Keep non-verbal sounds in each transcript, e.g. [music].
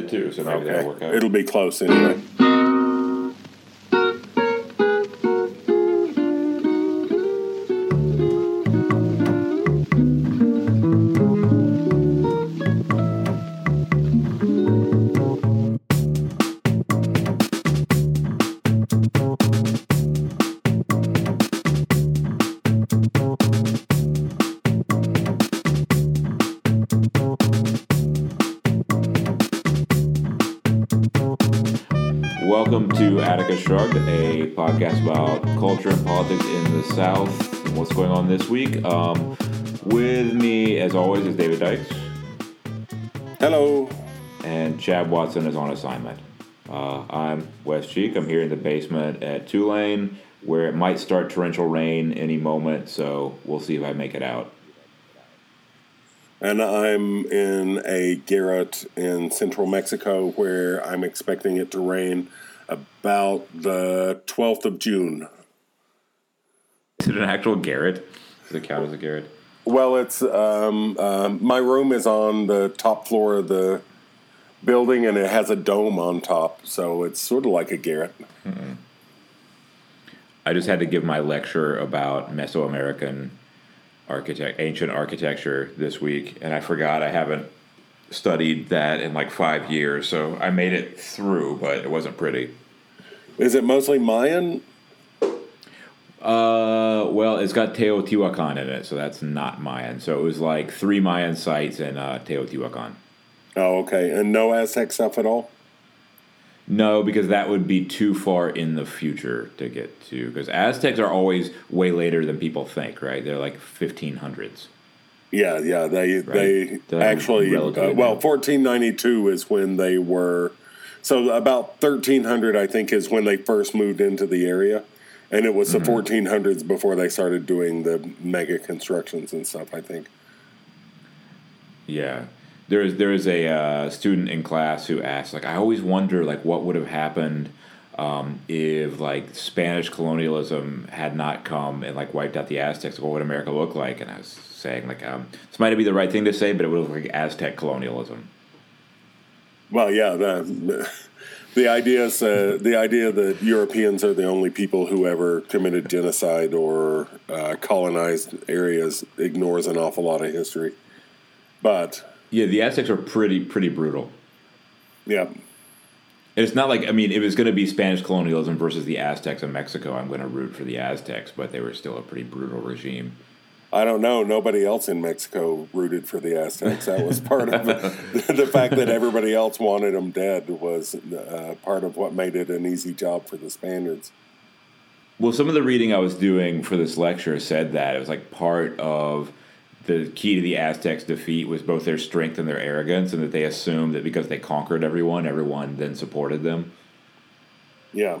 did too, so maybe that'll work out. It'll be close anyway. Shrugged, a podcast about culture and politics in the South and what's going on this week. Um, with me, as always, is David Dykes, Hello. and Chad Watson is on assignment. Uh, I'm Wes Cheek. I'm here in the basement at Tulane, where it might start torrential rain any moment, so we'll see if I make it out. And I'm in a garret in central Mexico where I'm expecting it to rain about the 12th of June. Is it an actual garret? Does it count as a garret? Well, it's um, um, my room is on the top floor of the building and it has a dome on top, so it's sort of like a garret. I just had to give my lecture about Mesoamerican architect, ancient architecture this week, and I forgot I haven't studied that in like five years. So I made it through, but it wasn't pretty. Is it mostly Mayan? Uh, well, it's got Teotihuacan in it, so that's not Mayan. So it was like three Mayan sites and uh, Teotihuacan. Oh, okay. And no Aztec stuff at all? No, because that would be too far in the future to get to. Because Aztecs are always way later than people think, right? They're like 1500s. Yeah, yeah. They they They're actually uh, well, 1492 is when they were. So about 1300, I think, is when they first moved into the area, and it was the Mm-hmm. 1400s before they started doing the mega constructions and stuff. I think. Yeah, there is there is a uh, student in class who asked like I always wonder like what would have happened um, if like Spanish colonialism had not come and like wiped out the Aztecs. What would America look like? And I was saying like um, this might be the right thing to say, but it would look like Aztec colonialism. Well, yeah, the the idea is uh, the idea that Europeans are the only people who ever committed genocide or uh, colonized areas ignores an awful lot of history. But Yeah, the Aztecs are pretty pretty brutal. yeah, it's not like I mean, if it's going to be Spanish colonialism versus the Aztecs in Mexico, I'm going to root for the Aztecs, but they were still a pretty brutal regime. I don't know. Nobody else in Mexico rooted for the Aztecs. That was part of it. [laughs] the fact that everybody else wanted them dead was uh, part of what made it an easy job for the Spaniards. Well, some of the reading I was doing for this lecture said that it was like part of the key to the Aztecs' defeat was both their strength and their arrogance, and that they assumed that because they conquered everyone, everyone then supported them. Yeah,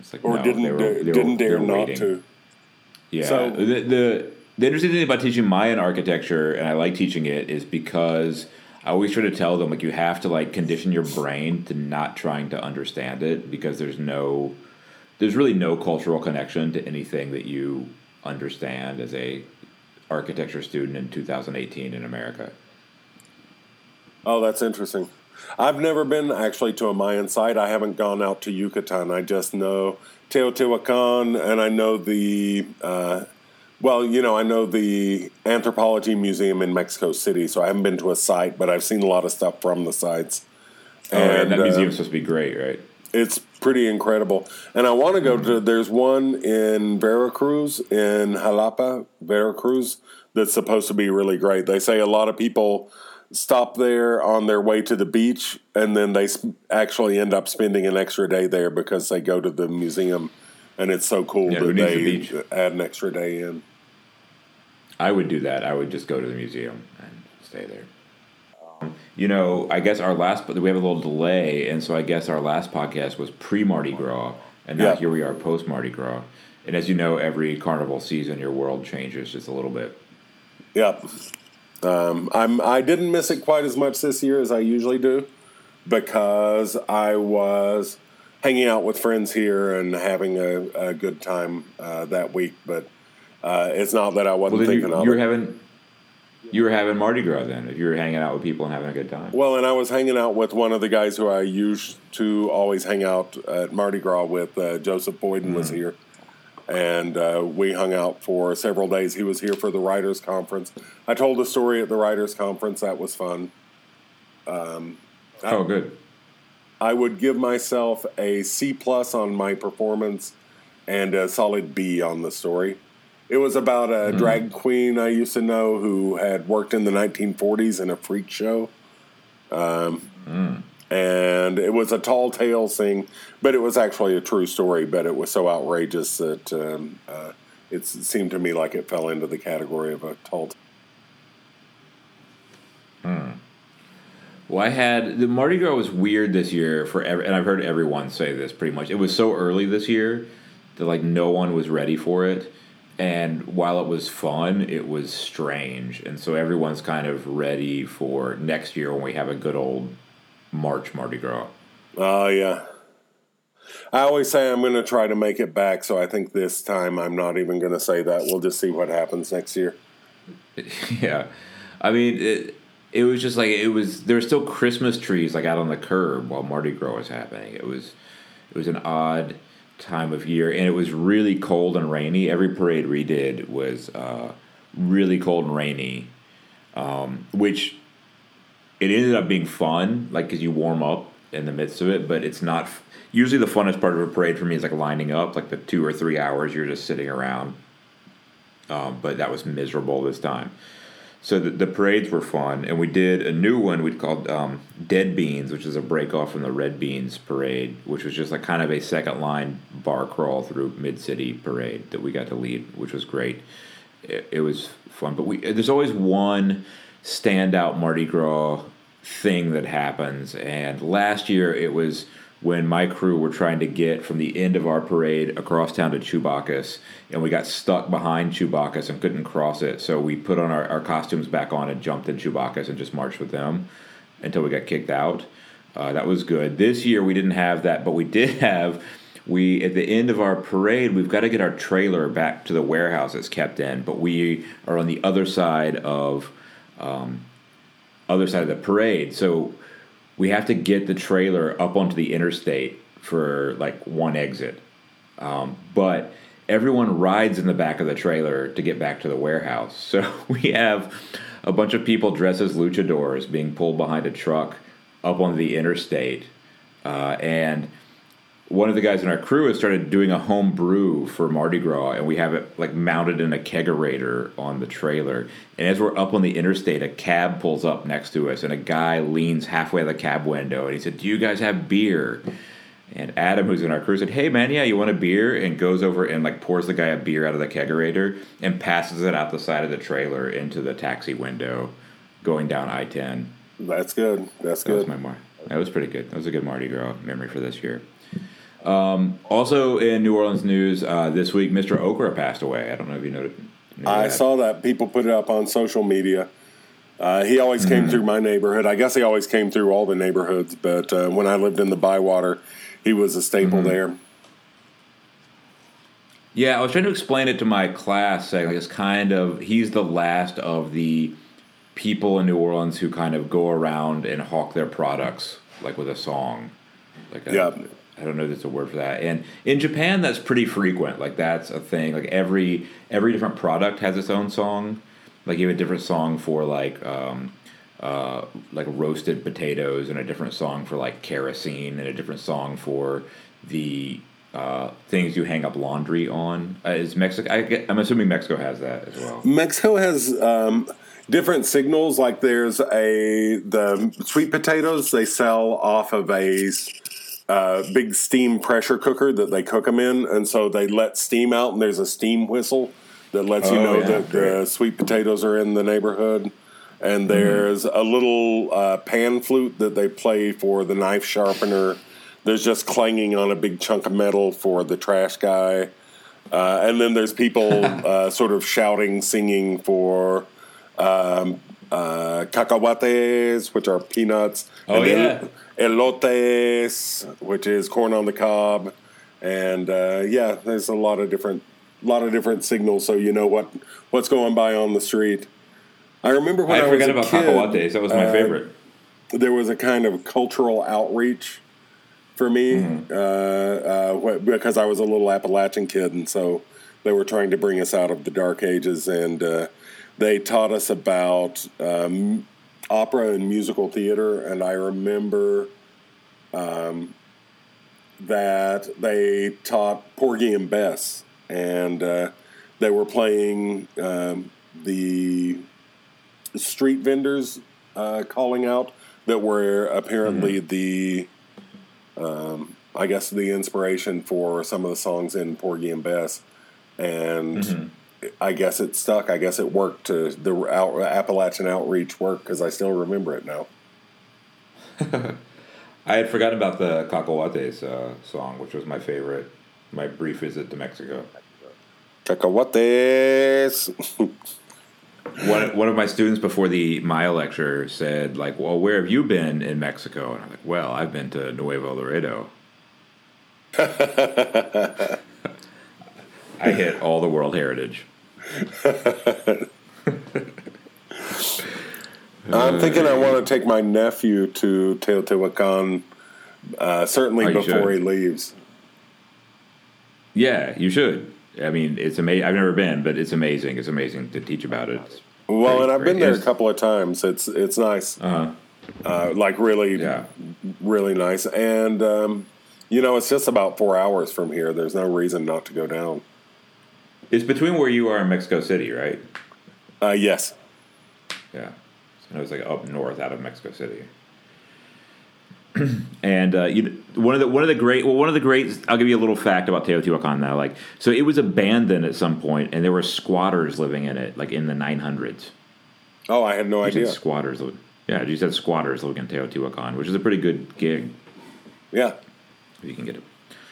It's like or no, didn't were- were- didn't dare not waiting. to. Yeah. So- the, the the interesting thing about teaching Mayan architecture, and I like teaching it, is because I always try to tell them like you have to like condition your brain to not trying to understand it because there's no there's really no cultural connection to anything that you understand as a architecture student in 2018 in America. Oh, that's interesting. I've never been actually to a Mayan site. I haven't gone out to Yucatan. I just know Teotihuacan, and I know the. Uh, well, you know, I know the Anthropology Museum in Mexico City, so I haven't been to a site, but I've seen a lot of stuff from the sites. Oh, and that uh, museum's supposed to be great, right? It's pretty incredible. And I want to go to, there's one in Veracruz, in Jalapa, Veracruz, that's supposed to be really great. They say a lot of people stop there on their way to the beach, and then they actually end up spending an extra day there because they go to the museum. And it's so cool Yeah, that needs the add an extra day in. I would do that. I would just go to the museum and stay there. You know, I guess our last, but we have a little delay, and so I guess our last podcast was pre Mardi Gras, and now Yeah. here we are post Mardi Gras. And as you know, every carnival season, your world changes just a little bit. Yep. Um, I'm. I didn't miss it quite as much this year as I usually do, because I was hanging out with friends here and having a, a good time uh, that week. But uh, it's not that I wasn't Well, thinking you, of you're it. having You were having Mardi Gras then, if you were hanging out with people and having a good time. Well, and I was hanging out with one of the guys who I used to always hang out at Mardi Gras with. Uh, Joseph Boyden was here, and uh, we hung out for several days. He was here for the writers' conference. I told a story at the writers' conference. That was fun. oh, good. I would give myself a C plus on my performance and a solid B on the story. It was about a drag queen I used to know who had worked in the 1940s in a freak show. Um, And it was a tall tale thing, but it was actually a true story. But it was so outrageous that um, uh, it seemed to me like it fell into the category of a tall tale. Well, I had the Mardi Gras was weird this year for every, and I've heard everyone say this pretty much. It was so early this year that like no one was ready for it, and while it was fun, it was strange, and so everyone's kind of ready for next year when we have a good old March Mardi Gras. Oh, yeah. I always say I'm going to try to make it back, so I think this time I'm not even going to say that. We'll just see what happens next year. [laughs] yeah, I mean it. It was just like it was. There were still Christmas trees like out on the curb while Mardi Gras was happening. It was, it was an odd time of year, and it was really cold and rainy. Every parade we did was uh, really cold and rainy, um, which it ended up being fun, like because you warm up in the midst of it. But it's not. Usually, the funnest part of a parade for me is like lining up, like the two or three hours you're just sitting around. Um, but that was miserable this time. So the, the parades were fun, and we did a new one we called um, Dead Beans, which is a break off from the Red Beans parade, which was just like kind of a second line bar crawl through Mid City parade that we got to lead, which was great. It, it was fun, but we there's always one standout Mardi Gras thing that happens, and last year it was when my crew were trying to get from the end of our parade across town to Chewbacchus, and we got stuck behind Chewbacchus and couldn't cross it. So we put on our, our costumes back on and jumped in Chewbacchus and just marched with them until we got kicked out. Uh, that was good. This year we didn't have that, but we [laughs] did have. We at the end of our parade, we've got to get our trailer back to the warehouse it's kept in, but we are on the other side of um, other side of the parade. So we have to get the trailer up onto the interstate for like one exit. Um, but everyone rides in the back of the trailer to get back to the warehouse. [laughs] So we have a bunch of people dressed as luchadors being pulled behind a truck up onto the interstate. Uh, and one of the guys in our crew has started doing a home brew for Mardi Gras, and we have it like mounted in a kegerator on the trailer. And as we're up on the interstate, a cab pulls up next to us, and a guy leans halfway out the cab window, and he said, "Do you guys have beer?" And Adam, who's in our crew, said, "Hey man, yeah, you want a beer?" And goes over and like pours the guy a beer out of the kegerator and passes it out the side of the trailer into the taxi window, going down I ten. That's good. That's good. That was my mar. That was pretty good. That was a good Mardi Gras memory for this year. Um, also in New Orleans news uh, this week, Mr. Okra passed away. I don't know if you noticed. I that. saw that people put it up on social media. Uh, he always came through my neighborhood. I guess he always came through all the neighborhoods, but uh, when I lived in the Bywater, he was a staple there. Yeah, I was trying to explain it to my class, saying like it's kind of he's the last of the people in New Orleans who kind of go around and hawk their products like with a song. Like a, Yeah. I don't know if there's a word for that. And in Japan, that's pretty frequent. Like that's a thing. Like every every different product has its own song. Like you have a different song for like um, uh, like roasted potatoes, and a different song for like kerosene, and a different song for the uh, things you hang up laundry on. Uh, is Mexico? I I'm assuming Mexico has that as well. Mexico has um, different signals. Like there's a the sweet potatoes they sell off of a uh, big steam pressure cooker that they cook them in, and so they let steam out, and there's a steam whistle that lets you Oh, know yeah, that the sweet potatoes are in the neighborhood. And there's a little uh, pan flute that they play for the knife sharpener. There's just clanging on a big chunk of metal for the trash guy. Uh, and then there's people [laughs] uh, sort of shouting, singing for um, uh, cacahuates, which are peanuts. Oh, yeah. elotes, which is corn on the cob. And uh, yeah, there's a lot of different, lot of different signals, so you know what what's going by on the street. I remember when I I, forgot was about a kid, Cacahuates. That was my uh, favorite. there was a kind of cultural outreach for me Mm-hmm. uh, uh, because I was a little Appalachian kid, and so they were trying to bring us out of the dark ages, and uh, they taught us about um, opera and musical theater, and I remember um, that they taught Porgy and Bess, and uh, they were playing um, the street vendors uh, calling out that were apparently the, um, I guess, the inspiration for some of the songs in Porgy and Bess, and I guess it stuck. I guess it worked to the out, Appalachian outreach work because I still remember it now. [laughs] I had forgotten about the Cacahuates uh, song, which was my favorite. My brief visit to Mexico. Cacahuates. [laughs] One, one of my students before the Maya lecture said, like, well, where have you been in Mexico? And I'm like, well, I've been to Nuevo Laredo. [laughs] I hit all the World Heritage. [laughs] I'm thinking I want to take my nephew to Teotihuacan, uh, certainly Oh, before should. he leaves. Yeah, you should. I mean, it's amazing. I've never been, but it's amazing. It's amazing to teach about it. It's Well, great, and I've great. been there a couple of times. It's it's nice, Uh-huh. uh, like really, Yeah. really nice. And um, you know, it's just about four hours from here. There's no reason not to go down. It's between where you are and Mexico City, right? Uh, yes, Yeah. So it was like up north out of Mexico City. [clears throat] and uh, you, one of the one of the great well one of the great I'll give you a little fact about Teotihuacan now like so it was abandoned at some point and there were squatters living in it like in the 900s. Oh, I had no You idea. squatters. Yeah, you said squatters living in Teotihuacan, which is a pretty good gig Yeah. if you can get it.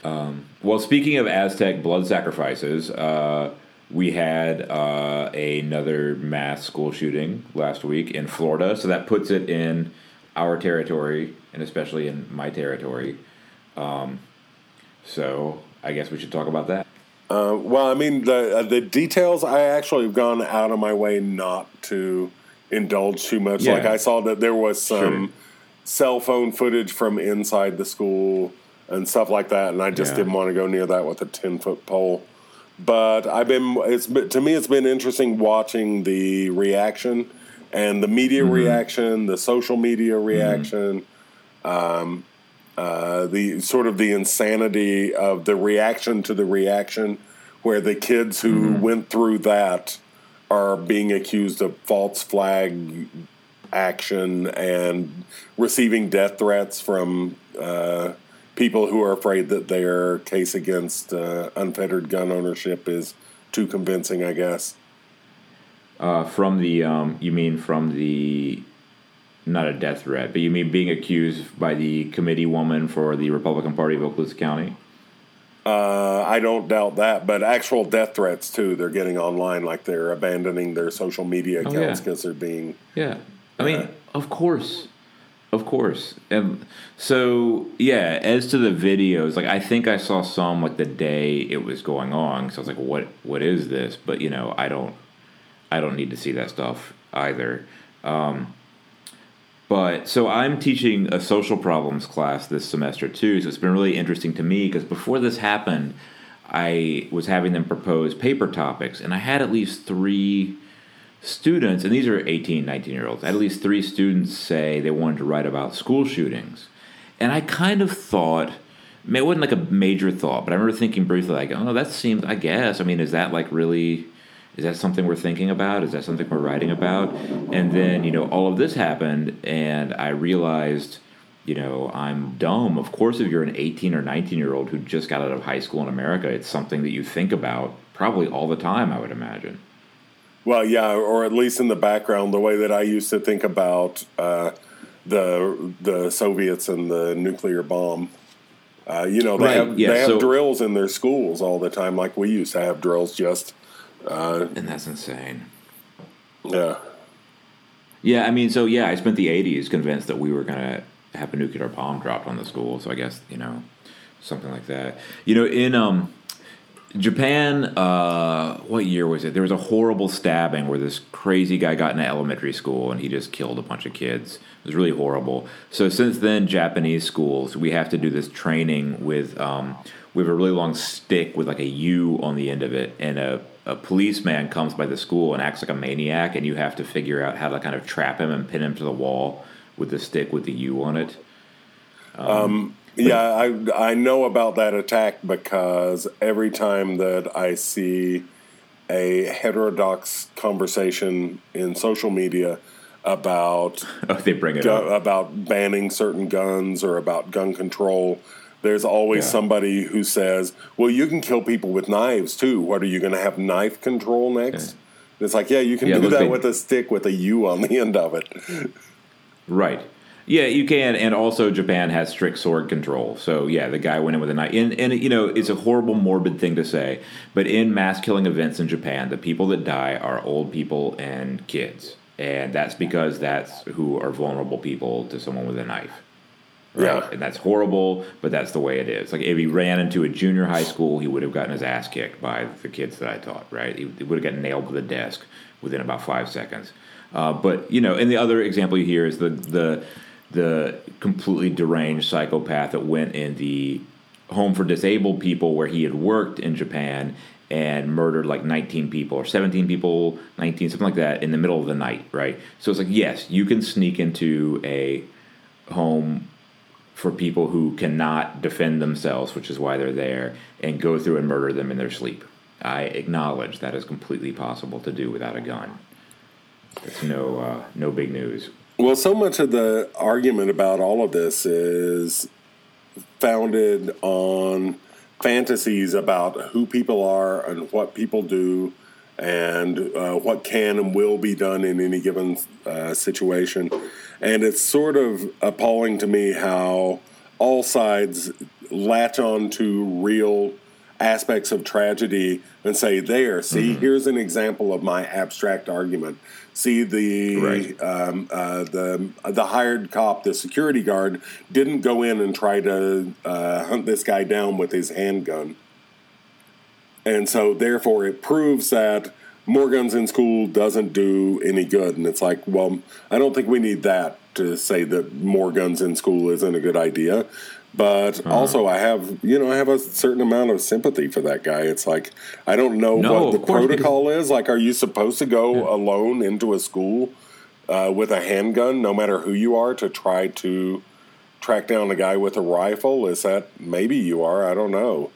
Um, well, speaking of Aztec blood sacrifices, uh, we had uh, another mass school shooting last week in Florida, so that puts it in our territory and especially in my territory. Um, so I guess we should talk about that. Uh, well, I mean, the uh, the details. I actually have gone out of my way not to indulge too much. Yeah. Like I saw that there was some Sure. cell phone footage from inside the school and stuff like that, and I just Yeah. didn't want to go near that with a ten foot pole. But I've been. It's to me. It's been interesting watching the reaction and the media Mm-hmm. reaction, the social media reaction. Um, uh, the sort of the insanity of the reaction to the reaction, where the kids who went through that are being accused of false flag action and receiving death threats from uh, people who are afraid that their case against uh, unfettered gun ownership is too convincing. I guess. Uh, from the, um, you mean from the, not a death threat, but you mean being accused by the committee woman for the Republican Party of Okaloosa County? Uh, I don't doubt that, but actual death threats too. They're getting online, like they're abandoning their social media Oh, accounts yeah. because they're being. Yeah. I mean, of course. Of course. And so, yeah, as to the videos, like I think I saw some like the day it was going on. So I was like, what what is this? But, you know, I don't I don't need to see that stuff either. Um but so I'm teaching a social problems class this semester too. So it's been really interesting to me because before this happened, I was having them propose paper topics, and I had at least three students, and these are 18, 19 year olds, at least three students say they wanted to write about school shootings. And I kind of thought, it wasn't like a major thought, but I remember thinking briefly, like, oh, that seems, I guess, I mean, is that like really, is that something we're thinking about? Is that something we're writing about? And then, you know, all of this happened, and I realized, you know, I'm dumb. Of course, if you're an 18 or 19 year old who just got out of high school in America, it's something that you think about probably all the time, I would imagine. Well, yeah, or at least in the background, the way that I used to think about uh, the the Soviets and the nuclear bomb. Uh, you know, they Right, have yeah, they have so- drills in their schools all the time, like we used to have drills. Just And that's insane. yeah, Yeah, I mean, so yeah, I spent the '80s convinced that we were gonna have a nuclear bomb dropped on the school. So I guess you know something like that. You know, in um, Japan, uh, what year was it? There was a horrible stabbing where this crazy guy got into elementary school and he just killed a bunch of kids. It was really horrible. So since then, Japanese schools, we have to do this training with um, we have a really long stick with like a U on the end of it, and a, a policeman comes by the school and acts like a maniac, and you have to figure out how to kind of trap him and pin him to the wall with the stick with the U on it. Um, yeah, I I know about that attack because every time that I see a heterodox conversation in social media about [laughs] oh, they bring it gu- up. about banning certain guns or about gun control, there's always Yeah. somebody who says, "Well, you can kill people with knives too. What are you going to have knife control next?" It's like, yeah, you can Yeah, do that with a stick with a U on the end of it. Right. Yeah, you can, and also Japan has strict sword control. So yeah, the guy went in with a knife, and, and you know it's a horrible, morbid thing to say, but in mass killing events in Japan, the people that die are old people and kids, and that's because that's who are vulnerable people to someone with a knife. Right? Yeah. and that's horrible, but that's the way it is. Like if he ran into a junior high school, he would have gotten his ass kicked by the kids that I taught. Right, he, he would have gotten nailed to the desk within about five seconds. Uh, but you know, and the other example you hear is the the the completely deranged psychopath that went in the home for disabled people where he had worked in Japan and murdered like 19 people or 17 people, 19, something like that in the middle of the night, right? So it's like, yes, you can sneak into a home for people who cannot defend themselves, which is why they're there, and go through and murder them in their sleep. I acknowledge that is completely possible to do without a gun. It's no uh, no big news. Well, so much of the argument about all of this is founded on fantasies about who people are and what people do and uh, what can and will be done in any given uh, situation. And it's sort of appalling to me how all sides latch on to real aspects of tragedy and say, "There, see, here's an example of my abstract argument. See the Right. um, uh, the the hired cop, the security guard, didn't go in and try to uh, hunt this guy down with his handgun, and so therefore it proves that." More guns in school doesn't do any good, and it's like, well, I don't think we need that to say that more guns in school isn't a good idea. But Uh-huh. also, I have you know I have a certain amount of sympathy for that guy. It's like I don't know No, what the because- protocol is. Like, are you supposed to go alone into a school uh, with a handgun, no matter who you are, to try to track down a guy with a rifle? Is that maybe you are? I don't know.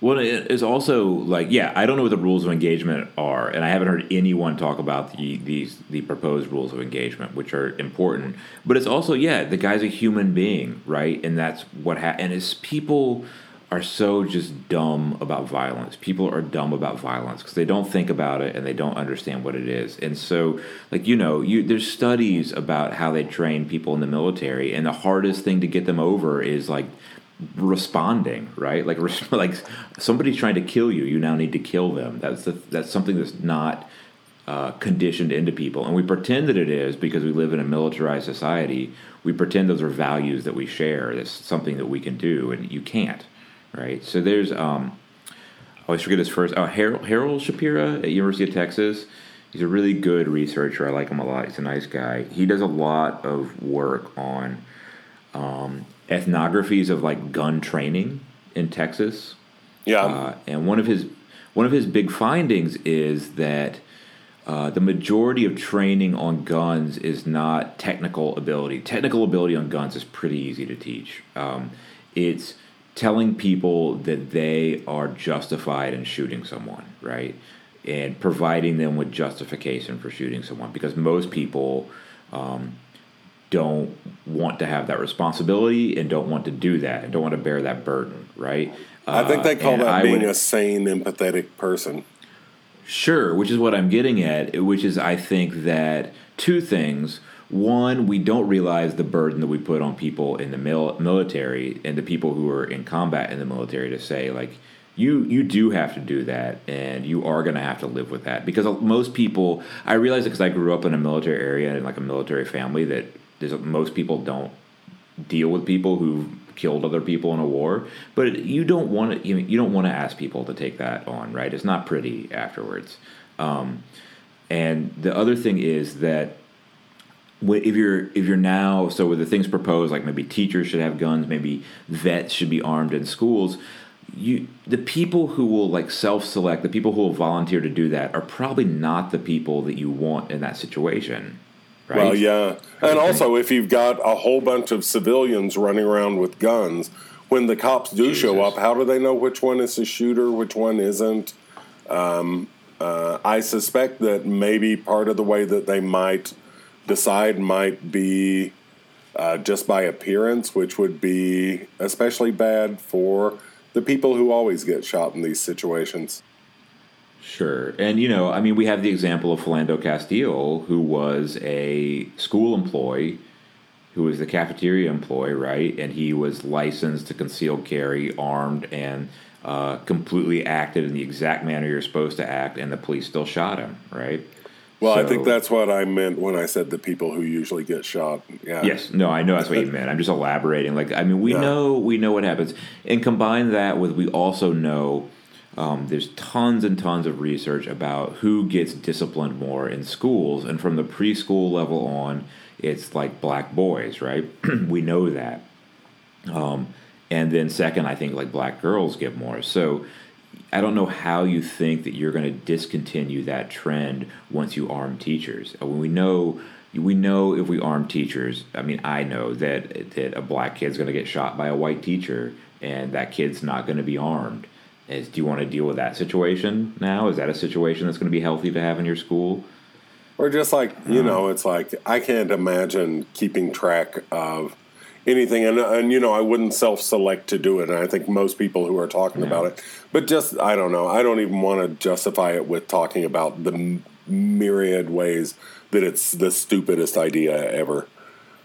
Well, it is also like, yeah, I don't know what the rules of engagement are, and I haven't heard anyone talk about the these the proposed rules of engagement, which are important. But it's also, yeah, the guy's a human being, right? And that's what ha- and it's people are so just dumb about violence. People are dumb about violence because they don't think about it and they don't understand what it is. And so, like you know, you there's studies about how they train people in the military, and the hardest thing to get them over is like responding right like [laughs] like somebody's trying to kill you you now need to kill them that's the, that's something that's not uh, conditioned into people and we pretend that it is because we live in a militarized society we pretend those are values that we share that's something that we can do and you can't right so there's um I always forget his first. Oh, Harel, Harel Shapira at University of Texas. He's a really good researcher. I like him a lot. He's a nice guy. He does a lot of work on um, ethnographies of like gun training in Texas. Yeah, Uh, and one of his one of his big findings is that uh, the majority of training on guns is not technical ability. Technical ability on guns is pretty easy to teach. Um, it's telling people that they are justified in shooting someone, right? And providing them with justification for shooting someone, because most people um, don't want to have that responsibility and don't want to do that and don't want to bear that burden, right? I think they Uh, call that I being would- a sane, empathetic person. Sure, which is what I'm getting at, which is I think that two things. One, we don't realize the burden that we put on people in the mil- military and the people who are in combat in the military to say, like, you you do have to do that and you are going to have to live with that because most people i realize it because i grew up in a military area and like a military family that there's most people don't deal with people who killed other people in a war. But you don't want to you, you don't want to ask people to take that on, right? It's not pretty afterwards. Um, and the other thing is that if you're if you're now so with the things proposed, like maybe teachers should have guns, maybe vets should be armed in schools. You the people who will like self select, the people who will volunteer to do that are probably not the people that you want in that situation. Right? Well, yeah, and also if you've got a whole bunch of civilians running around with guns, when the cops do Jesus. show up, how do they know which one is a shooter, which one isn't? Um, uh, I suspect that maybe part of the way that they might decide might be uh, just by appearance, which would be especially bad for the people who always get shot in these situations. Sure. And, you know, I mean, we have the example of Philando Castile, who was a school employee, who was the cafeteria employee, right? And he was licensed to conceal carry, armed, and uh, completely acted in the exact manner you're supposed to act, and the police still shot him, right? Well, so, I think that's what I meant when I said the people who usually get shot. Yeah. Yes. No, I know that's what you meant. I'm just elaborating. Like, I mean, we yeah. know we know what happens, and combine that with we also know um, there's tons and tons of research about who gets disciplined more in schools, and from the preschool level on, it's like black boys, right? [clears throat] we know that. Um, and then second, I think like black girls get more. So I don't know how you think that you're going to discontinue that trend once you arm teachers. Uh, we know we know if we arm teachers, I mean, I know that that a black kid's going to get shot by a white teacher, and that kid's not going to be armed. Is do you want to deal with that situation now? Is that a situation that's going to be healthy to have in your school? Or just like you um, know, it's like I can't imagine keeping track of anything. And, and you know i wouldn't self-select to do it. And i think most people who are talking about it but just i don't know. I don't even want to justify it with talking about the myriad ways that it's the stupidest idea ever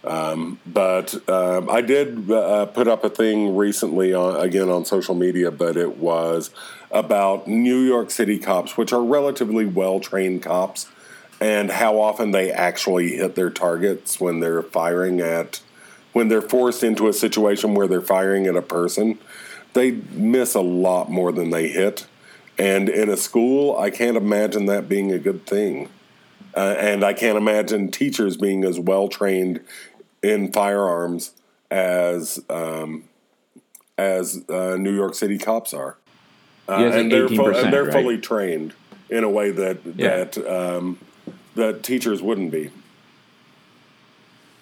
um, but uh, I did uh, put up a thing recently on, again on social media, but it was about New York City cops, which are relatively well trained cops, and how often they actually hit their targets when they're firing at when they're forced into a situation where they're firing at a person, they miss a lot more than they hit. And in a school, I can't imagine that being a good thing. Uh, and I can't imagine teachers being as well trained in firearms as um, as uh, New York City cops are. Uh, yeah, and they're, fu- and they're right? fully trained in a way that yeah. that um, that teachers wouldn't be.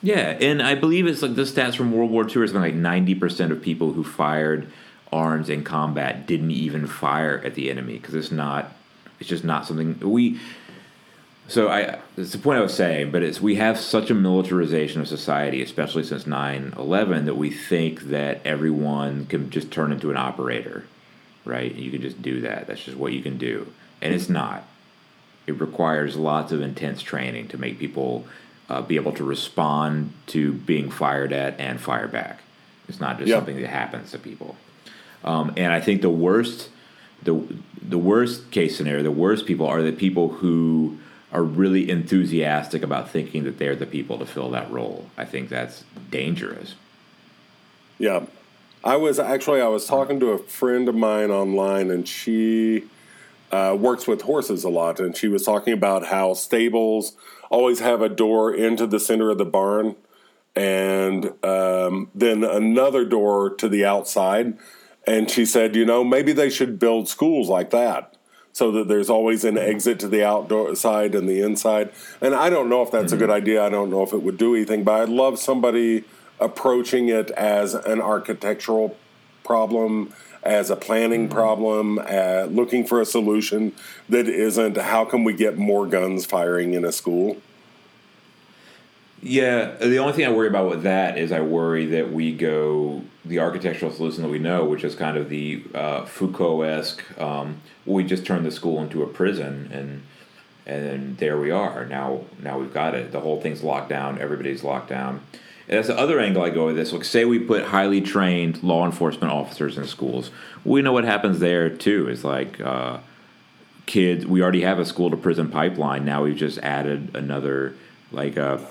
Yeah, and I believe it's like the stats from World War II is like ninety percent of people who fired arms in combat didn't even fire at the enemy because it's not, it's just not something we. So I, it's the point I was saying, but it's we have such a militarization of society, especially since 9-11, that we think that everyone can just turn into an operator, right? You can just do that. That's just what you can do, and it's not. It requires lots of intense training to make people uh, be able to respond to being fired at and fire back. It's not just something that happens to people. Um, and I think the worst, the the worst case scenario, the worst people are the people who are really enthusiastic about thinking that they're the people to fill that role. I think that's dangerous. Yeah. I was actually I was talking to a friend of mine online and she uh, works with horses a lot and she was talking about how stables always have a door into the center of the barn and um, then another door to the outside. And she said, you know, maybe they should build schools like that so that there's always an exit to the outdoor side and the inside. And I don't know if that's mm-hmm. a good idea. I don't know if it would do anything, but I'd love somebody approaching it as an architectural problem as a planning mm-hmm. problem, uh, looking for a solution that isn't how can we get more guns firing in a school. Yeah, the only thing I worry about with that is I worry that we go the architectural solution that we know, which is kind of the uh, Foucault esque. Um, we just turn the school into a prison, and and there we are. Now, now we've got it. The whole thing's locked down. Everybody's locked down. And that's the other angle I go with this. Like, say we put highly trained law enforcement officers in schools. We know what happens there too. Is like uh, kids. We already have a school to prison pipeline. Now we've just added another like a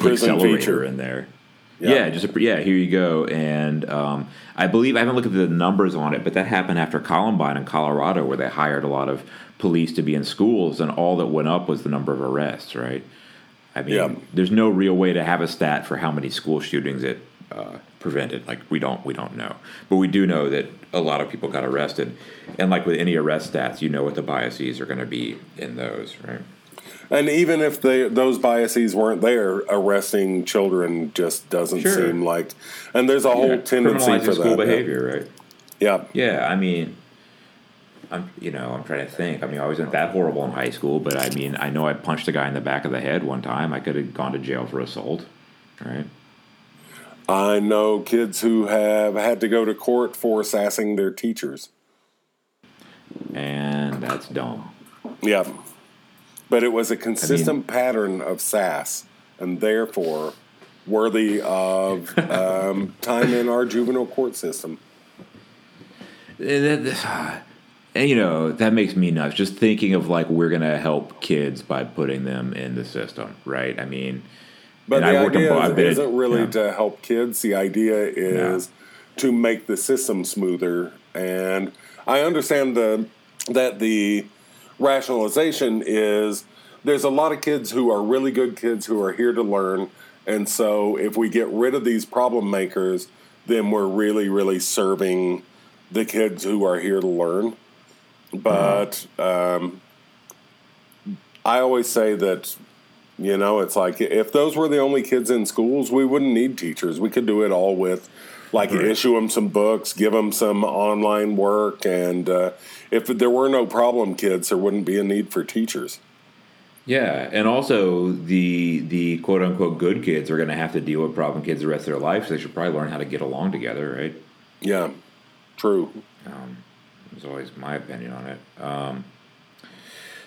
accelerator feature. in there. Yeah, yeah just a, yeah. Here you go. And um, I believe I haven't looked at the numbers on it, but that happened after Columbine in Colorado, where they hired a lot of police to be in schools, and all that went up was the number of arrests. Right. I mean, yeah. there's no real way to have a stat for how many school shootings it uh, prevented. Like we don't we don't know, but we do know that a lot of people got arrested, and like with any arrest stats, you know what the biases are going to be in those, right? And even if they, those biases weren't there, arresting children just doesn't sure. seem like. And there's a yeah, whole tendency for school that behavior, yeah. right? Yeah. Yeah, I mean, I'm you know I'm trying to think. I mean, I wasn't that horrible in high school, but I mean, I know I punched a guy in the back of the head one time. I could have gone to jail for assault, right? I know kids who have had to go to court for sassing their teachers. And that's dumb. Yeah. But it was a consistent I mean, pattern of sass and therefore worthy of um, [laughs] time in our juvenile court system. [sighs] And, you know, that makes me nuts. Just thinking of like we're going to help kids by putting them in the system, right? I mean, but the idea is, isn't really yeah. to help kids. The idea is to make the system smoother. And I understand the that the rationalization is there's a lot of kids who are really good kids who are here to learn. And so if we get rid of these problem makers, then we're really, really serving the kids who are here to learn. But um, I always say that you know, it's like if those were the only kids in schools, we wouldn't need teachers. We could do it all with, like, right. issue them some books, give them some online work, and uh, if there were no problem kids, there wouldn't be a need for teachers. Yeah, and also the the quote unquote good kids are going to have to deal with problem kids the rest of their life, so they should probably learn how to get along together, right? Yeah, true. Um, it's always my opinion on it. Um,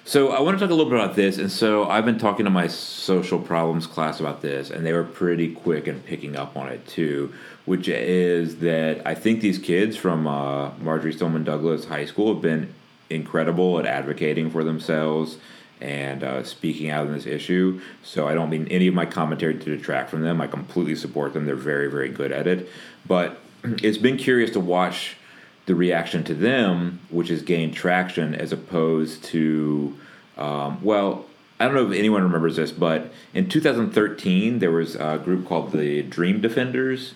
so I want to talk a little bit about this, and so I've been talking to my social problems class about this, and they were pretty quick in picking up on it too. Which is that I think these kids from uh, Marjory Stoneman Douglas High School have been incredible at advocating for themselves and uh, speaking out on this issue. So I don't mean any of my commentary to detract from them. I completely support them. They're very, very good at it. But [clears throat] it's been curious to watch the reaction to them, which has gained traction, as opposed to, um, well, I don't know if anyone remembers this, but in 2013 there was a group called the Dream Defenders.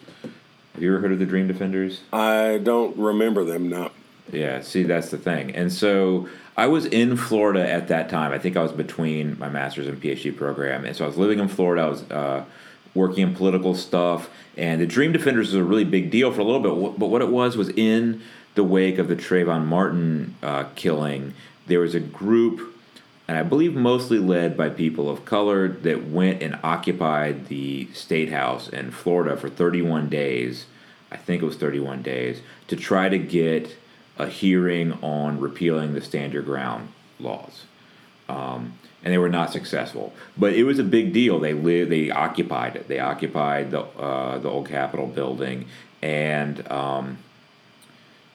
Have you ever heard of the Dream Defenders? I don't remember them. No. Yeah. See, that's the thing. And so I was in Florida at that time. I think I was between my master's and PhD program, and so I was living in Florida. I was uh, working in political stuff, and the Dream Defenders was a really big deal for a little bit. But what it was was in the wake of the Trayvon Martin uh, killing, there was a group, and I believe mostly led by people of color, that went and occupied the state house in Florida for 31 days. I think it was 31 days to try to get a hearing on repealing the Stand Your Ground laws. Um, and they were not successful. But it was a big deal. They lived, they occupied it. They occupied the uh, the old Capitol building, and um,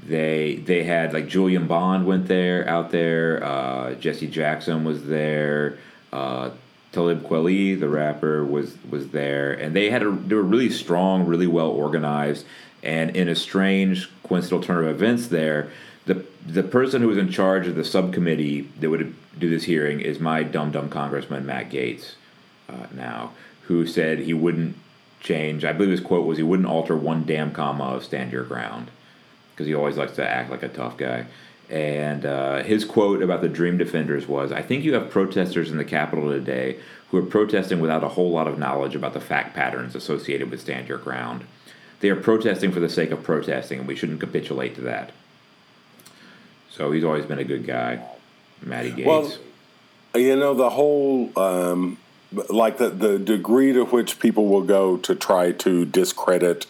they they had like Julian Bond went there out there. Uh, Jesse Jackson was there. Uh, Talib Kweli, the rapper, was was there, and they had a they were really strong, really well organized, and in a strange coincidental turn of events, there the the person who was in charge of the subcommittee that would do this hearing is my dumb dumb congressman Matt Gaetz, uh, now who said he wouldn't change. I believe his quote was he wouldn't alter one damn comma of stand your ground because he always likes to act like a tough guy. And uh, his quote about the Dream Defenders was I think you have protesters in the Capitol today who are protesting without a whole lot of knowledge about the fact patterns associated with Stand Your Ground. They are protesting for the sake of protesting, and we shouldn't capitulate to that. So he's always been a good guy, Matty Gaetz. Well, you know, the whole. Um, like the, the degree to which people will go to try to discredit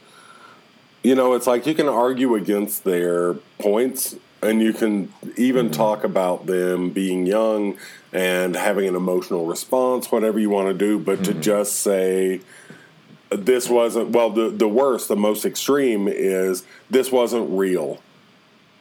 you know, it's like you can argue against their points and you can even mm-hmm. talk about them being young and having an emotional response, whatever you want to do, but mm-hmm. to just say this wasn't well the the worst, the most extreme is this wasn't real.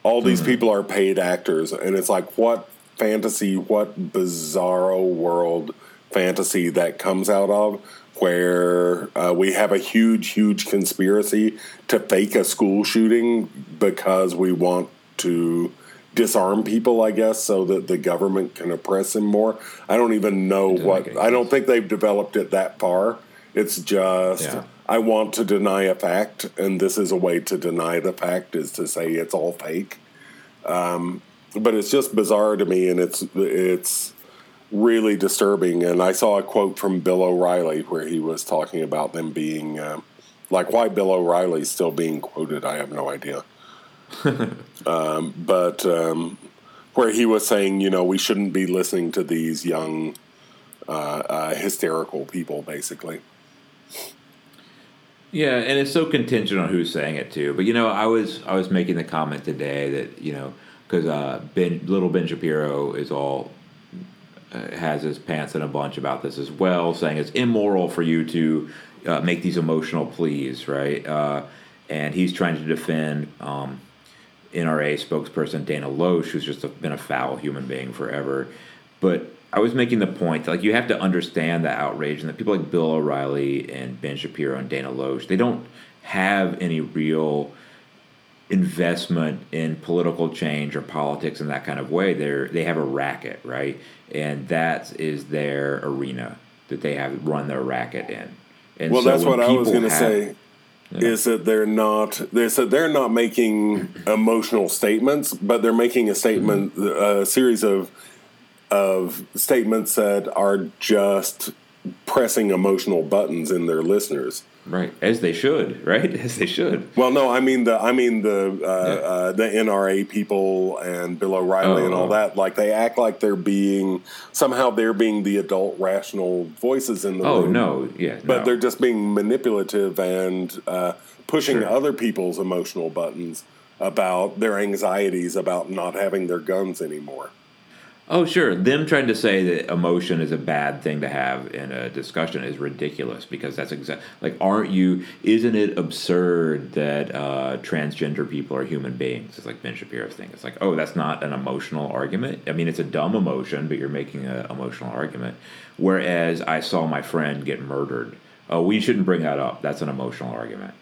All these mm-hmm. people are paid actors and it's like what fantasy, what bizarro world fantasy that comes out of where uh, we have a huge, huge conspiracy to fake a school shooting because we want to disarm people, I guess, so that the government can oppress them more. I don't even know what. I don't think they've developed it that far. It's just Yeah. I want to deny a fact, and this is a way to deny the fact is to say it's all fake. Um, but it's just bizarre to me, and it's it's really disturbing. And I saw a quote from Bill O'Reilly where he was talking about them being uh, like why Bill O'Reilly's still being quoted. I have no idea. [laughs] um, but um, where he was saying, you know, we shouldn't be listening to these young, uh, uh, hysterical people, basically. Yeah, and it's so contingent on who's saying it too. But you know, I was I was making the comment today that you know because uh, Ben little Ben Shapiro is all has his pants in a bunch about this as well, saying it's immoral for you to uh, make these emotional pleas, right? Uh, and he's trying to defend um, NRA spokesperson Dana Loesch, who's just a, been a foul human being forever. But I was making the point that like you have to understand the outrage and that people like Bill O'Reilly and Ben Shapiro and Dana Loesch, they don't have any real investment in political change or politics in that kind of way. They're they have a racket, right? And that is their arena that they have run their racket in. And Well, so that's what I was going to say. Is that they're not? They said they're not making emotional statements, but they're making a statement, Mm-hmm. a series of of statements that are just pressing emotional buttons in their listeners. Right, as they should, right? [laughs] As they should. Well, no, I mean the I mean the uh, uh, the NRA people and Bill O'Reilly Oh, and all oh. that. Like they act like they're being somehow they're being the adult rational voices in the Oh room. no, yeah, but no. they're just being manipulative and uh, pushing Sure. other people's emotional buttons about their anxieties about not having their guns anymore. Oh, sure. Them trying to say that emotion is a bad thing to have in a discussion is ridiculous because that's exactly like, aren't you? Isn't it absurd that uh, transgender people are human beings? It's like Ben Shapiro's thing. It's like, oh, that's not an emotional argument. I mean, it's a dumb emotion, but you're making an emotional argument. Whereas I saw my friend get murdered. Oh, we shouldn't bring that up. That's an emotional argument.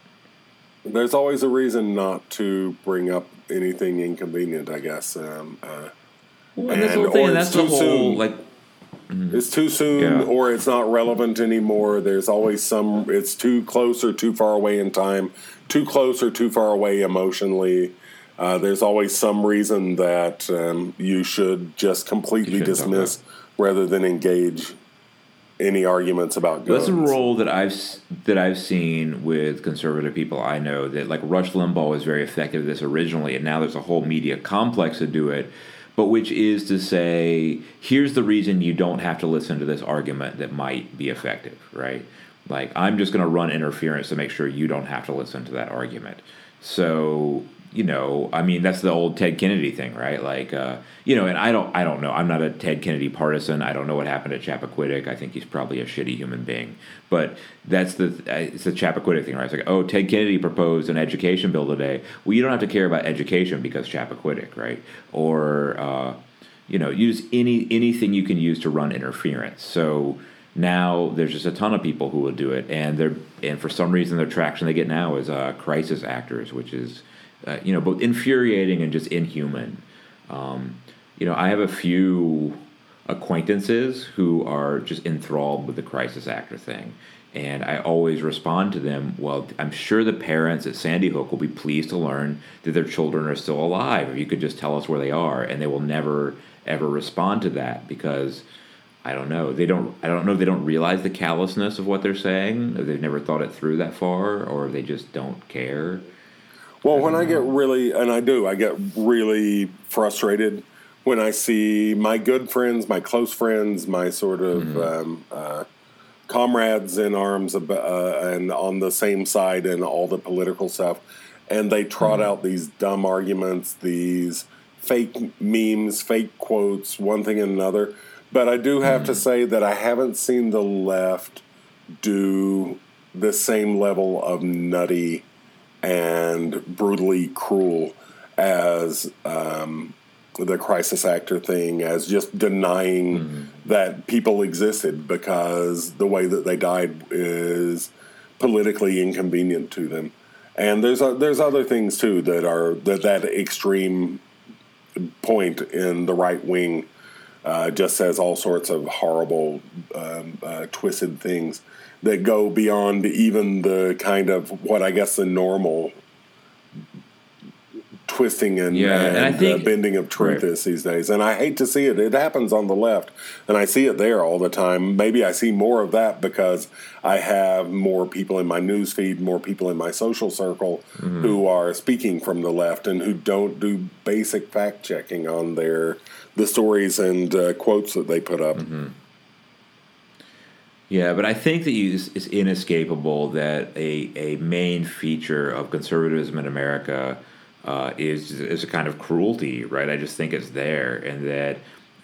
There's always a reason not to bring up anything inconvenient, I guess. Um, uh, Well, and that's whole thing. or and it's that's the too whole soon. like. It's too soon, Yeah. or it's not relevant anymore. There's always some. It's too close or too far away in time, too close or too far away emotionally. Uh, there's always some reason that um, you should just completely shouldn't dismiss rather than engage any arguments about guns. That's a role that I've that I've seen with conservative people I know that like Rush Limbaugh was very effective at this originally, and now there's a whole media complex to do it. But which is to say, here's the reason you don't have to listen to this argument that might be effective, right? Like I'm just going to run interference to make sure you don't have to listen to that argument. So you know, I mean, that's the old Ted Kennedy thing, right? Like, uh, you know, and I don't, I don't know. I'm not a Ted Kennedy partisan. I don't know what happened at Chappaquiddick. I think he's probably a shitty human being. But that's the, uh, it's the Chappaquiddick thing, right? It's like, oh, Ted Kennedy proposed an education bill today. Well, you don't have to care about education because Chappaquiddick, right? Or, uh, you know, use any anything you can use to run interference. So now there's just a ton of people who will do it, and they're and for some reason their traction they get now is uh, crisis actors, which is uh, you know both infuriating and just inhuman. Um, you know, I have a few acquaintances who are just enthralled with the crisis actor thing. And I always respond to them, well, I'm sure the parents at Sandy Hook will be pleased to learn that their children are still alive. If you could just tell us where they are, and they will never ever respond to that because I don't know. They don't. I don't know. if They don't realize the callousness of what they're saying. They've never thought it through that far, or they just don't care. Well, when I get really, and I do, I get really frustrated when I see my good friends, my close friends, my sort of um, uh, comrades in arms ab- uh, and on the same side in all the political stuff, and they trot out these dumb arguments, these fake memes, fake quotes, one thing and another. But I do have to say that I haven't seen the left do the same level of nutty and brutally cruel as um, the crisis actor thing as just denying mm-hmm. that people existed because the way that they died is politically inconvenient to them. And there's uh, there's other things too that are that that extreme point in the right wing uh, just says all sorts of horrible, um, uh, twisted things that go beyond even the kind of what I guess the normal twisting and, yeah, and, and think, bending of truth right. is these days. And I hate to see it. It happens on the left, and I see it there all the time. Maybe I see more of that because I have more people in my news feed, more people in my social circle mm-hmm. who are speaking from the left and who don't do basic fact checking on their the stories and uh, quotes that they put up. Mm-hmm. Yeah, but I think that it's inescapable that a, a main feature of conservatism in America uh, is is a kind of cruelty, right? I just think it's there, and that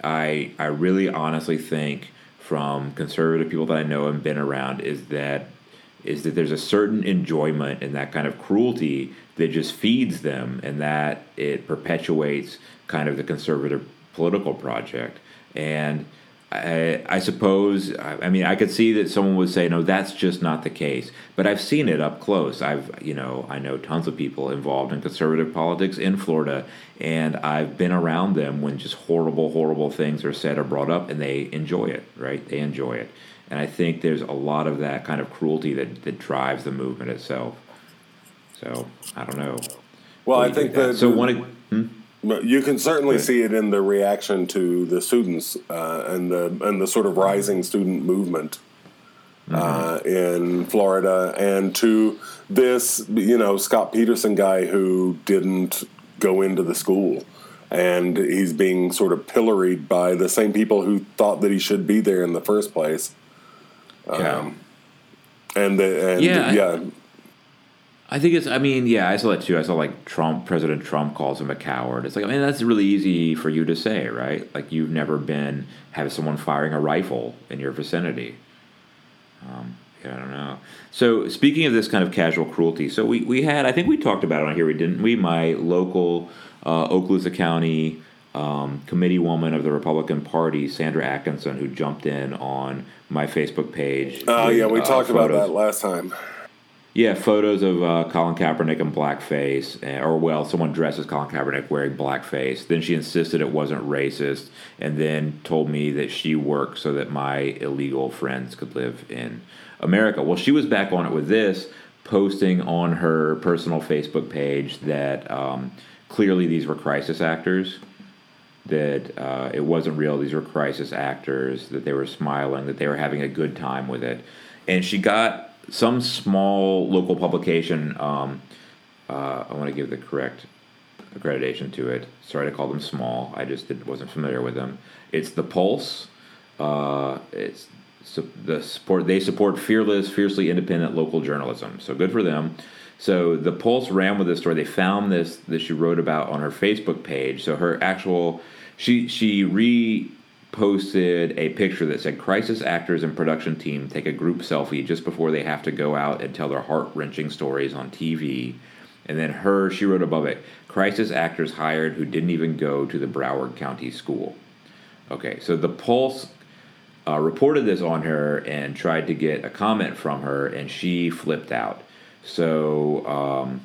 I I really honestly think from conservative people that I know and been around is that is that there's a certain enjoyment in that kind of cruelty that just feeds them, and that it perpetuates kind of the conservative political project, and I, I, suppose I mean I could see that someone would say no that's just not the case. But I've seen it up close. I've you know I know tons of people involved in conservative politics in Florida and I've been around them when just horrible horrible things are said or brought up and they enjoy it right? They enjoy it. And I think there's a lot of that kind of cruelty that, that drives the movement itself. So I don't know. Well I think that, that? So one hmm? You can certainly see it in the reaction to the students uh, and the and the sort of rising student movement uh, mm-hmm. in Florida, and to this, you know, Scot Peterson guy who didn't go into the school, and he's being sort of pilloried by the same people who thought that he should be there in the first place. Um, yeah. And the, and yeah, yeah I think it's. I mean, yeah, I saw that too. I saw like Trump, President Trump calls him a coward. It's like, I mean, that's really easy for you to say, right? Like you've never been have someone firing a rifle in your vicinity. Um, yeah, I don't know. So speaking of this kind of casual cruelty, so we, we had I think we talked about it on here. We didn't we? My local uh, Okaloosa County um, committee woman of the Republican Party, Sandra Atkinson, who jumped in on my Facebook page. Oh uh, yeah, we uh, talked about that last time. Yeah, photos of uh, Colin Kaepernick in blackface, eh, or well, someone dressed as Colin Kaepernick wearing blackface. Then she insisted it wasn't racist, and then told me that she worked so that my illegal friends could live in America. Well, she was back on it with this, posting on her personal Facebook page that um, clearly these were crisis actors, that uh, it wasn't real. These were crisis actors, that they were smiling, that they were having a good time with it. And she got some small local publication. Um, uh, I want to give the correct accreditation to it. Sorry to call them small. I just did, wasn't familiar with them. It's the Pulse. Uh, it's so the support they support fearless, fiercely independent local journalism. So good for them. So the Pulse ran with this story. They found this that she wrote about on her Facebook page. So her actual she she re posted a picture that said crisis actors and production team take a group selfie just before they have to go out and tell their heart-wrenching stories on TV. And then her, she wrote above it, crisis actors hired who didn't even go to the Broward County School. Okay, so the Pulse uh, reported this on her and tried to get a comment from her, and she flipped out. So um,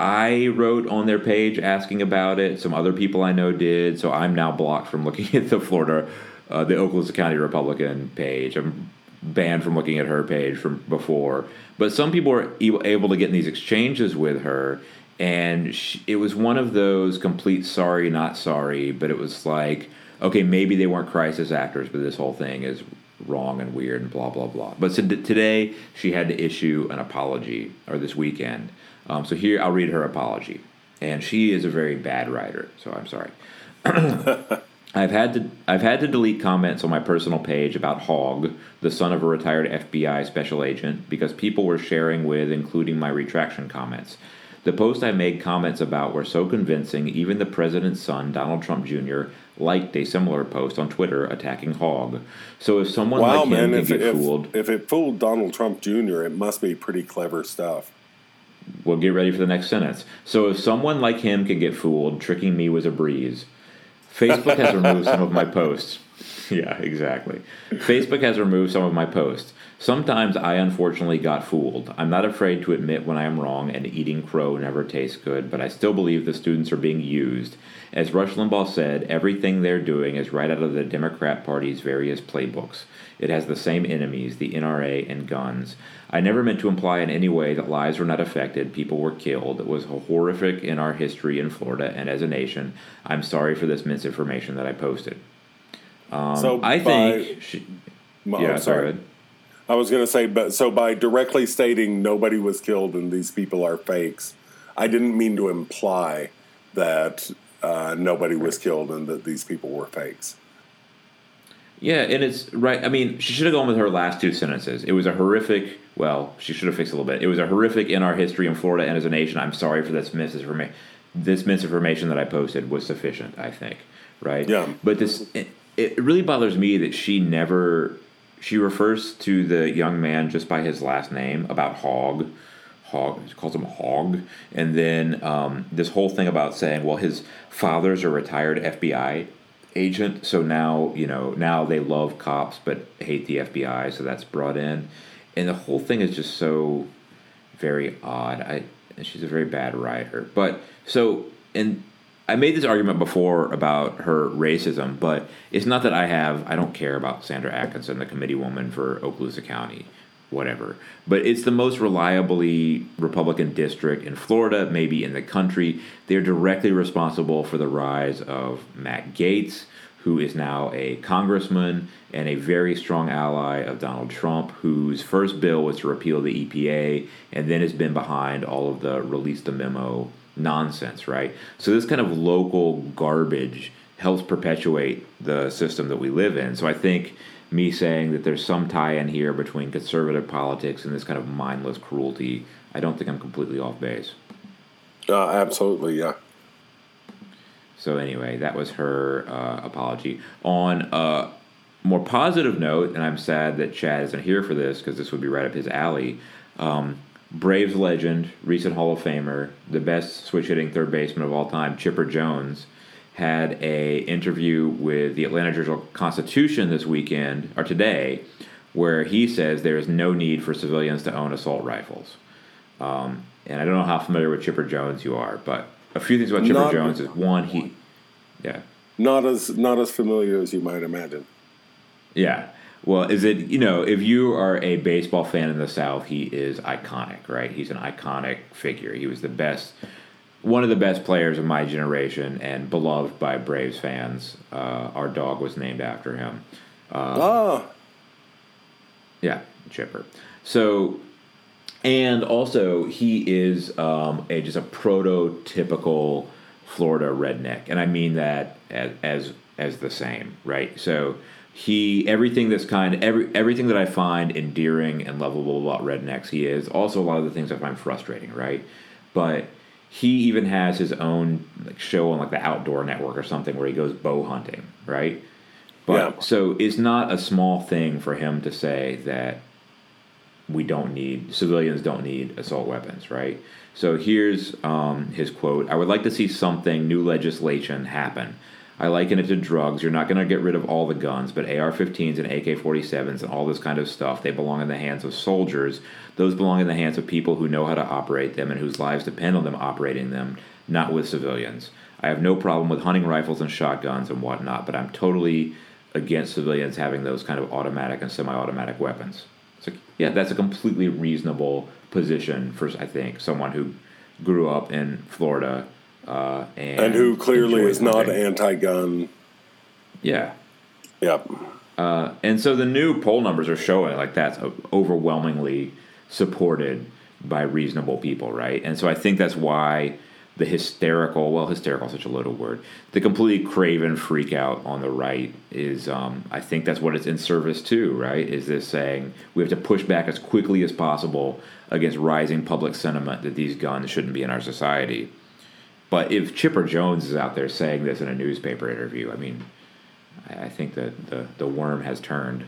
I wrote on their page asking about it. Some other people I know did. So I'm now blocked from looking [laughs] at the Florida, uh, the Okaloosa County Republican page. I'm banned from looking at her page from before. But some people were able to get in these exchanges with her. And she, it was one of those complete sorry, not sorry. But it was like, okay, maybe they weren't crisis actors, but this whole thing is wrong and weird and blah, blah, blah. But so today she had to issue an apology, or this weekend um, so here, I'll read her apology. And she is a very bad writer, so I'm sorry. [laughs] I've had to I've had to delete comments on my personal page about Hogg, the son of a retired FBI special agent, because people were sharing with, including my retraction comments. The posts I made comments about were so convincing, even the president's son, Donald Trump Jr., liked a similar post on Twitter attacking Hogg. So if someone wow, like him man, can if, get if, fooled, if it fooled Donald Trump Jr., it must be pretty clever stuff. Well, get ready for the next sentence. So if someone like him can get fooled, tricking me was a breeze. Facebook has removed some of my posts. [laughs] Yeah, exactly. Facebook has removed some of my posts. Sometimes I unfortunately got fooled. I'm not afraid to admit when I am wrong, and eating crow never tastes good, but I still believe the students are being used. As Rush Limbaugh said, everything they're doing is right out of the Democrat Party's various playbooks. It has the same enemies, the NRA and guns. I never meant to imply in any way that lives were not affected, people were killed. It was horrific in our history in Florida and as a nation. I'm sorry for this misinformation that I posted. Um, so I think. She, yeah, sorry. I was going to say, but so by directly stating nobody was killed and these people are fakes, I didn't mean to imply that uh, nobody was killed and that these people were fakes. Yeah, and it's right. I mean, she should have gone with her last two sentences. It was a horrific. Well, she should have fixed a little bit. It was a horrific in our history in Florida and as a nation. I'm sorry for this misinformation. This misinformation that I posted was sufficient. I think. Right. Yeah. But this, it, it really bothers me that she never. She refers to the young man just by his last name about Hogg. Hogg she calls him Hogg, and then um, this whole thing about saying, well, his father's a retired FBI agent. So now, you know, now they love cops but hate the FBI. So that's brought in. And the whole thing is just so very odd. I, she's a very bad writer. But so, and I made this argument before about her racism, but it's not that I have, I don't care about Sandra Atkinson, the committee woman for Okaloosa County whatever. But it's the most reliably Republican district in Florida, maybe in the country. They're directly responsible for the rise of Matt Gaetz, who is now a congressman and a very strong ally of Donald Trump, whose first bill was to repeal the EPA and then has been behind all of the release the memo nonsense, right? So this kind of local garbage helps perpetuate the system that we live in. So I think me saying that there's some tie in here between conservative politics and this kind of mindless cruelty, I don't think I'm completely off base. Uh, absolutely, yeah. So, anyway, that was her uh, apology. On a more positive note, and I'm sad that Chad isn't here for this because this would be right up his alley. Um, Braves legend, recent Hall of Famer, the best switch hitting third baseman of all time, Chipper Jones had a interview with the Atlanta Journal Constitution this weekend or today, where he says there is no need for civilians to own assault rifles. Um, and I don't know how familiar with Chipper Jones you are, but a few things about Chipper not, Jones is one, he, yeah, not as not as familiar as you might imagine. Yeah. Well, is it you know if you are a baseball fan in the South, he is iconic, right? He's an iconic figure. He was the best one of the best players of my generation and beloved by Braves fans. Uh, our dog was named after him. Uh, oh. Yeah, Chipper. So, and also he is um, a just a prototypical Florida redneck, and I mean that as as, as the same, right? So he everything that's kind every everything that I find endearing and lovable about rednecks, he is. Also, a lot of the things I find frustrating, right? But he even has his own like show on like the Outdoor Network or something where he goes bow hunting, right? But yeah. so it's not a small thing for him to say that we don't need civilians don't need assault weapons, right? So here's um, his quote: "I would like to see something new legislation happen I liken it to drugs. You're not going to get rid of all the guns, but AR 15s and AK 47s and all this kind of stuff, they belong in the hands of soldiers. Those belong in the hands of people who know how to operate them and whose lives depend on them operating them, not with civilians. I have no problem with hunting rifles and shotguns and whatnot, but I'm totally against civilians having those kind of automatic and semi automatic weapons. So, yeah, that's a completely reasonable position for, I think, someone who grew up in Florida uh, and, and, who clearly is not anti-gun. Yeah. Yep. Uh, and so the new poll numbers are showing like that's overwhelmingly supported by reasonable people, right? And so I think that's why the hysterical, well, hysterical is such a loaded word, the completely craven freak out on the right is, um, I think that's what it's in service to, right? Is this saying we have to push back as quickly as possible against rising public sentiment that these guns shouldn't be in our society. But if Chipper Jones is out there saying this in a newspaper interview, I mean, I think that the, the worm has turned.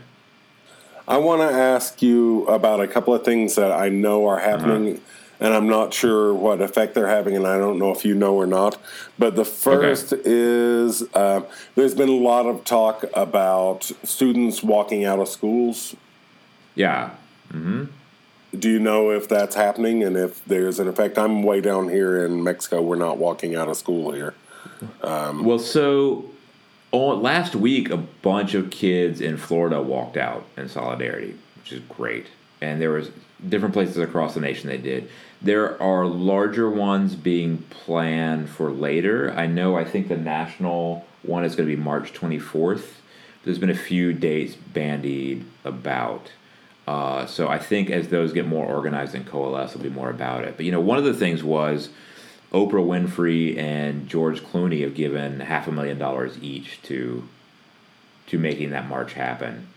I want to ask you about a couple of things that I know are happening. Uh-huh. and I'm not sure what effect they're having, and I don't know if you know or not. But the first okay. is uh, there's been a lot of talk about students walking out of schools. Yeah. Mm-hmm. Do you know if that's happening and if there's an effect? I'm way down here in Mexico. We're not walking out of school here. Um, well, so last week, a bunch of kids in Florida walked out in solidarity, which is great. And there was different places across the nation they did. There are larger ones being planned for later. I know. I think the national one is going to be March 24th. There's been a few dates bandied about. Uh, so I think as those get more organized and coalesce, there'll be more about it. But you know, one of the things was Oprah Winfrey and George Clooney have given half a million dollars each to to making that march happen,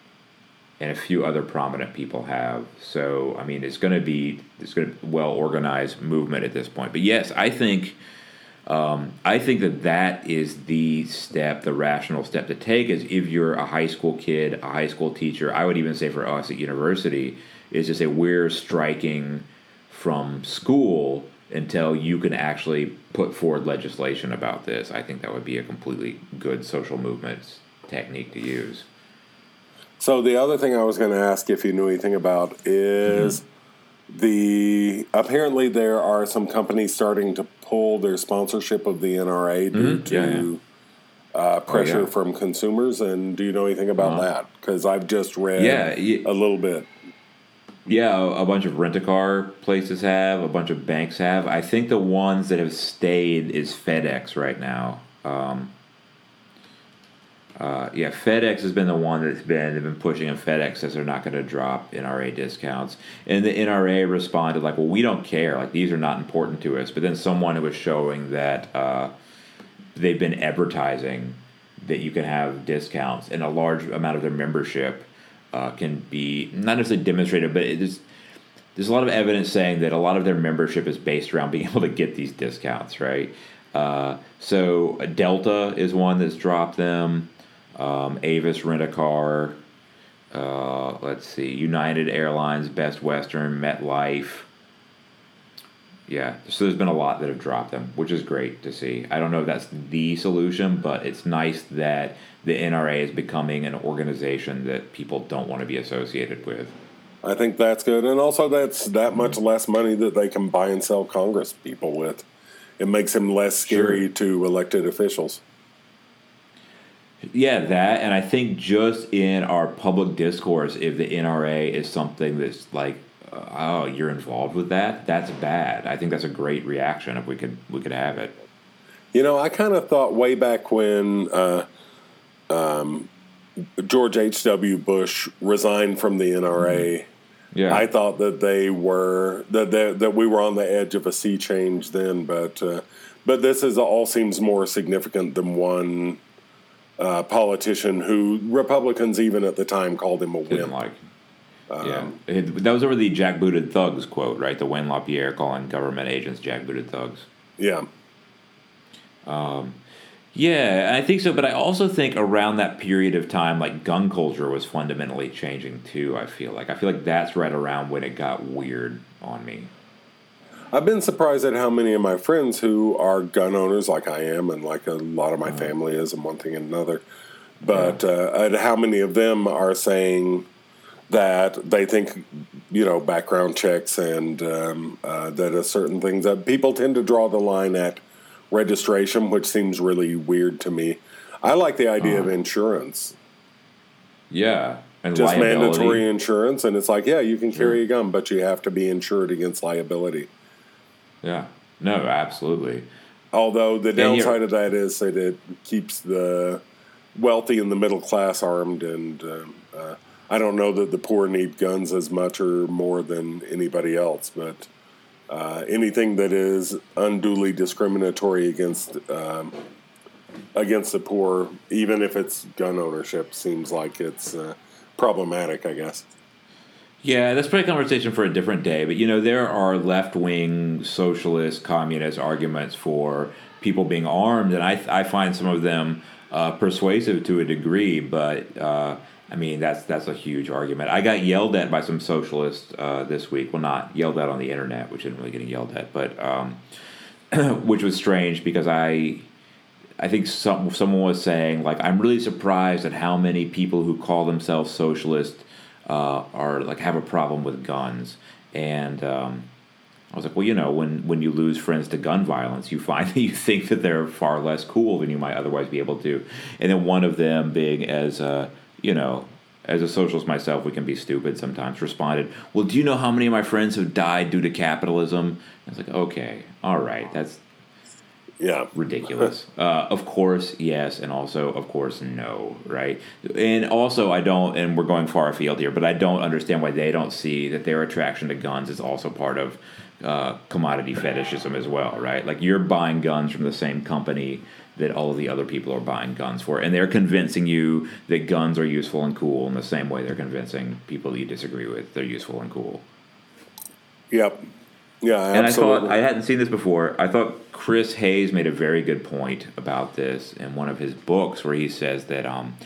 and a few other prominent people have. So I mean, it's going to be it's going to well organized movement at this point. But yes, I think. Um, I think that that is the step, the rational step to take. Is if you're a high school kid, a high school teacher, I would even say for us at university, is to say we're striking from school until you can actually put forward legislation about this. I think that would be a completely good social movement technique to use. So the other thing I was going to ask if you knew anything about is mm-hmm. the apparently there are some companies starting to pull their sponsorship of the NRA due mm-hmm. to yeah, yeah. Uh, pressure oh, yeah. from consumers. And do you know anything about uh-huh. that? Because I've just read yeah, a little bit. Yeah, a, bunch of rent a car places have, a bunch of banks have. I think the ones that have stayed is FedEx right now. Um, uh, yeah, FedEx has been the one that's been they've been pushing, and FedEx says they're not going to drop NRA discounts. And the NRA responded like, "Well, we don't care. Like these are not important to us." But then someone was showing that uh, they've been advertising that you can have discounts, and a large amount of their membership uh, can be not necessarily demonstrated, but it is, there's a lot of evidence saying that a lot of their membership is based around [laughs] being able to get these discounts, right? Uh, so Delta is one that's dropped them. Um, Avis Rent a Car. Uh, let's see, United Airlines, Best Western, MetLife. Yeah, so there's been a lot that have dropped them, which is great to see. I don't know if that's the solution, but it's nice that the NRA is becoming an organization that people don't want to be associated with. I think that's good, and also that's that much less money that they can buy and sell Congress people with. It makes them less scary sure. to elected officials. Yeah, that, and I think just in our public discourse, if the NRA is something that's like, uh, oh, you're involved with that, that's bad. I think that's a great reaction if we could we could have it. You know, I kind of thought way back when uh, um, George H.W. Bush resigned from the NRA. Yeah. I thought that they were that they, that we were on the edge of a sea change then, but uh, but this is all seems more significant than one uh, politician who Republicans even at the time called him a wimp. Like. Um, yeah, that was over the jackbooted thugs quote, right? The Wayne LaPierre calling government agents jackbooted thugs. Yeah. Um, yeah, I think so, but I also think around that period of time, like gun culture was fundamentally changing too. I feel like I feel like that's right around when it got weird on me. I've been surprised at how many of my friends who are gun owners, like I am, and like a lot of my uh-huh. family is, and one thing and another, but uh, at how many of them are saying that they think, you know, background checks and um, uh, that a certain things that people tend to draw the line at registration, which seems really weird to me. I like the idea uh, of uh-huh. insurance. Yeah. And just liability. mandatory insurance, and it's like, yeah, you can carry yeah. a gun, but you have to be insured against liability. Yeah, no, absolutely. Although the downside of that is that it keeps the wealthy and the middle class armed, and um, uh, I don't know that the poor need guns as much or more than anybody else, but uh, anything that is unduly discriminatory against um, against the poor, even if it's gun ownership, seems like it's uh, problematic. I guess. Yeah, that's probably a conversation for a different day. But you know, there are left wing socialist, communist arguments for people being armed, and I I find some of them uh, persuasive to a degree, but. Uh, I mean, that's that's a huge argument. I got yelled at by some socialists uh, this week. Well, not yelled at on the internet, which isn't really getting yelled at, but um, [clears throat] which was strange because I, I think some someone was saying like I'm really surprised at how many people who call themselves socialist uh, are like have a problem with guns, and um, I was like, well, you know, when when you lose friends to gun violence, you find [laughs] that you think that they're far less cool than you might otherwise be able to, and then one of them being as uh, you know, as a socialist myself, we can be stupid sometimes. Responded, "Well, do you know how many of my friends have died due to capitalism?" I was like, "Okay, all right, that's yeah ridiculous." [laughs] uh, of course, yes, and also, of course, no, right? And also, I don't, and we're going far afield here, but I don't understand why they don't see that their attraction to guns is also part of uh, commodity fetishism as well, right? Like you're buying guns from the same company that all of the other people are buying guns for. And they're convincing you that guns are useful and cool in the same way they're convincing people you disagree with they're useful and cool. Yep. Yeah, and absolutely. I thought I hadn't seen this before. I thought Chris Hayes made a very good point about this in one of his books where he says that um,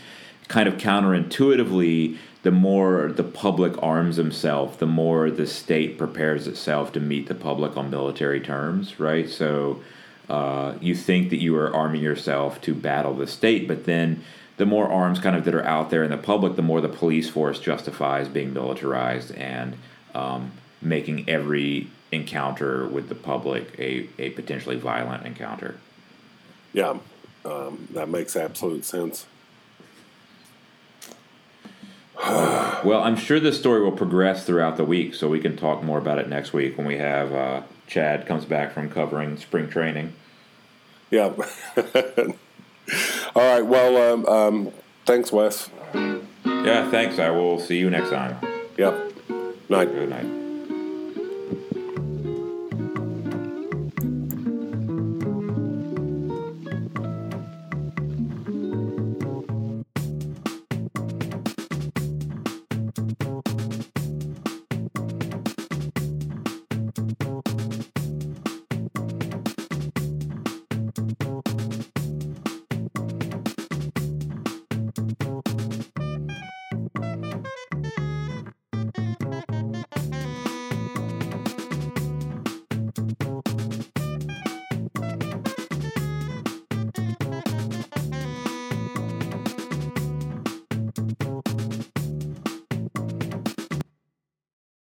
kind of counterintuitively the more the public arms himself, the more the state prepares itself to meet the public on military terms, right? So uh, you think that you are arming yourself to battle the state, but then the more arms kind of that are out there in the public, the more the police force justifies being militarized and um, making every encounter with the public a, a potentially violent encounter. Yeah, um, that makes absolute sense. [sighs] well, I'm sure this story will progress throughout the week, so we can talk more about it next week when we have uh, Chad comes back from covering spring training. Yeah. [laughs] All right. Well, um, um, thanks, Wes. Yeah, thanks. I will see you next time. Yep. Night. Good night.